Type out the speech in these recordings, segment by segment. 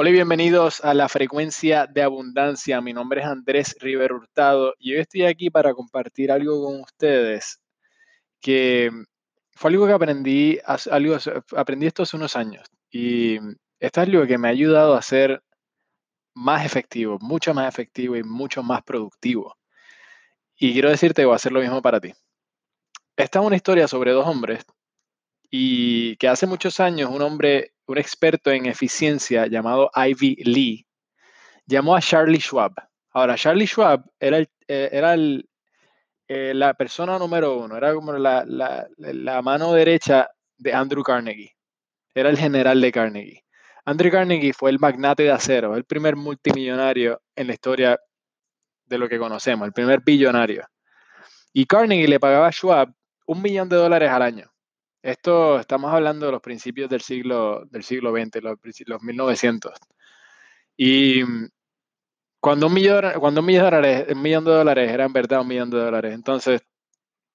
Hola y bienvenidos a la frecuencia de abundancia. Mi nombre es Andrés River Hurtado y hoy estoy aquí para compartir algo con ustedes que fue algo que aprendí, algo, aprendí esto unos años y esto es algo que me ha ayudado a ser más efectivo, mucho más efectivo y mucho más productivo. Y quiero decirte que voy a hacer lo mismo para ti. Esta es una historia sobre dos hombres y que hace muchos años un hombre, un experto en eficiencia llamado Ivy Lee, llamó a Charlie Schwab. Ahora, Charlie Schwab era, eh, era eh, la persona número uno, era como la, la, mano derecha de Andrew Carnegie, era el general de Carnegie. Andrew Carnegie fue el magnate de acero, el primer multimillonario en la historia de lo que conocemos, el primer billonario. Y Carnegie le pagaba a Schwab un millón de dólares al año. Esto estamos hablando de los principios del siglo, del siglo XX, los, los 1900. Y cuando un, millón, cuando un millón, de dólares, un millón de dólares era en verdad un millón de dólares, entonces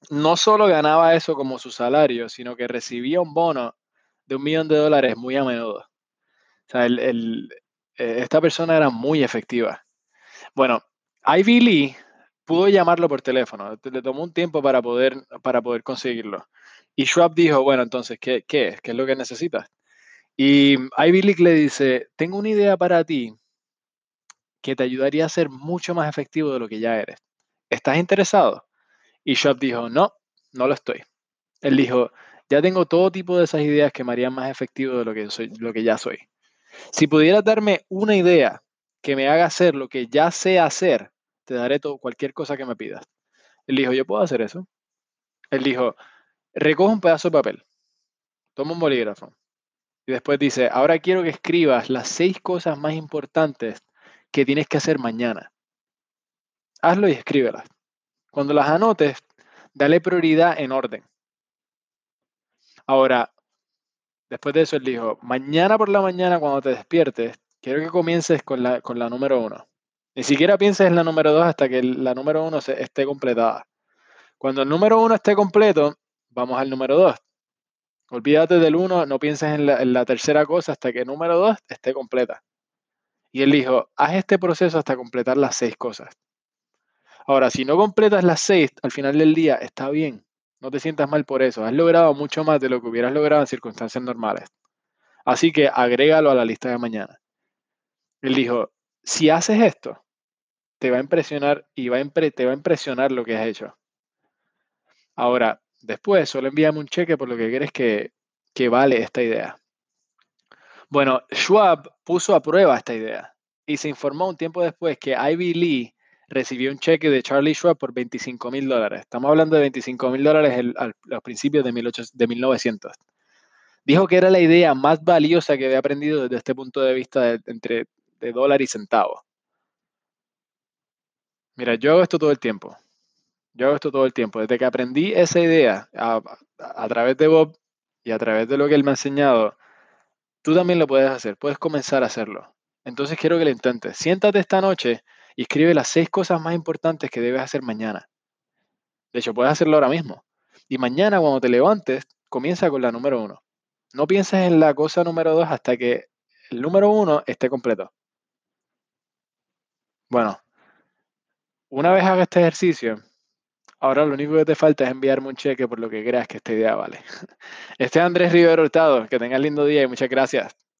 no solo ganaba eso como su salario, sino que recibía un bono de un millón de dólares muy a menudo. O sea, eh, esta persona era muy efectiva. Bueno, Ivy Lee pudo llamarlo por teléfono, le tomó un tiempo para poder, para poder conseguirlo. Y Schwab dijo, bueno, entonces, ¿qué, qué es? ¿Qué es lo que necesitas? Y Ivy League le dice, tengo una idea para ti que te ayudaría a ser mucho más efectivo de lo que ya eres. ¿Estás interesado? Y Schwab dijo, no, no lo estoy. Él dijo, ya tengo todo tipo de esas ideas que me harían más efectivo de lo que, soy, lo que ya soy. Si pudieras darme una idea que me haga hacer lo que ya sé hacer, te daré todo, cualquier cosa que me pidas. Él dijo, yo puedo hacer eso. Él dijo, recoge un pedazo de papel, toma un bolígrafo y después dice, ahora quiero que escribas las seis cosas más importantes que tienes que hacer mañana. Hazlo y escríbelas. Cuando las anotes, dale prioridad en orden. Ahora, después de eso, él dijo, mañana por la mañana cuando te despiertes, quiero que comiences con la, con la número uno. Ni siquiera pienses en la número dos hasta que la número uno se, esté completada. Cuando el número uno esté completo, vamos al número 2. Olvídate del 1, no pienses en la, tercera cosa hasta que el número 2 esté completa. Y él dijo, haz este proceso hasta completar las seis cosas. Ahora, si no completas las seis al final del día, está bien. No te sientas mal por eso. Has logrado mucho más de lo que hubieras logrado en circunstancias normales. Así que agrégalo a la lista de mañana. Él dijo, si haces esto, te va a impresionar y te va a impresionar lo que has hecho. Ahora, Después, solo envíame un cheque por lo que crees que, que vale esta idea. Bueno, Schwab puso a prueba esta idea y se informó un tiempo después que Ivy Lee recibió un cheque de Charlie Schwab por 25 mil dólares. Estamos hablando de 25 mil dólares a los principios de, de 1900. Dijo que era la idea más valiosa que había aprendido desde este punto de vista entre de dólar y centavo. Mira, yo hago esto todo el tiempo. Yo hago esto todo el tiempo. Desde que aprendí esa idea a, través de Bob y a través de lo que él me ha enseñado, tú también lo puedes hacer. Puedes comenzar a hacerlo. Entonces quiero que lo intentes. Siéntate esta noche y escribe las seis cosas más importantes que debes hacer mañana. De hecho, puedes hacerlo ahora mismo. Y mañana cuando te levantes, comienza con la número uno. No pienses en la cosa número dos hasta que el número uno esté completo. Bueno, una vez haga este ejercicio, Ahora lo único que te falta es enviarme un cheque por lo que creas que esta idea vale. Este es Andrés Rivero Hurtado. Que tengas lindo día y muchas gracias.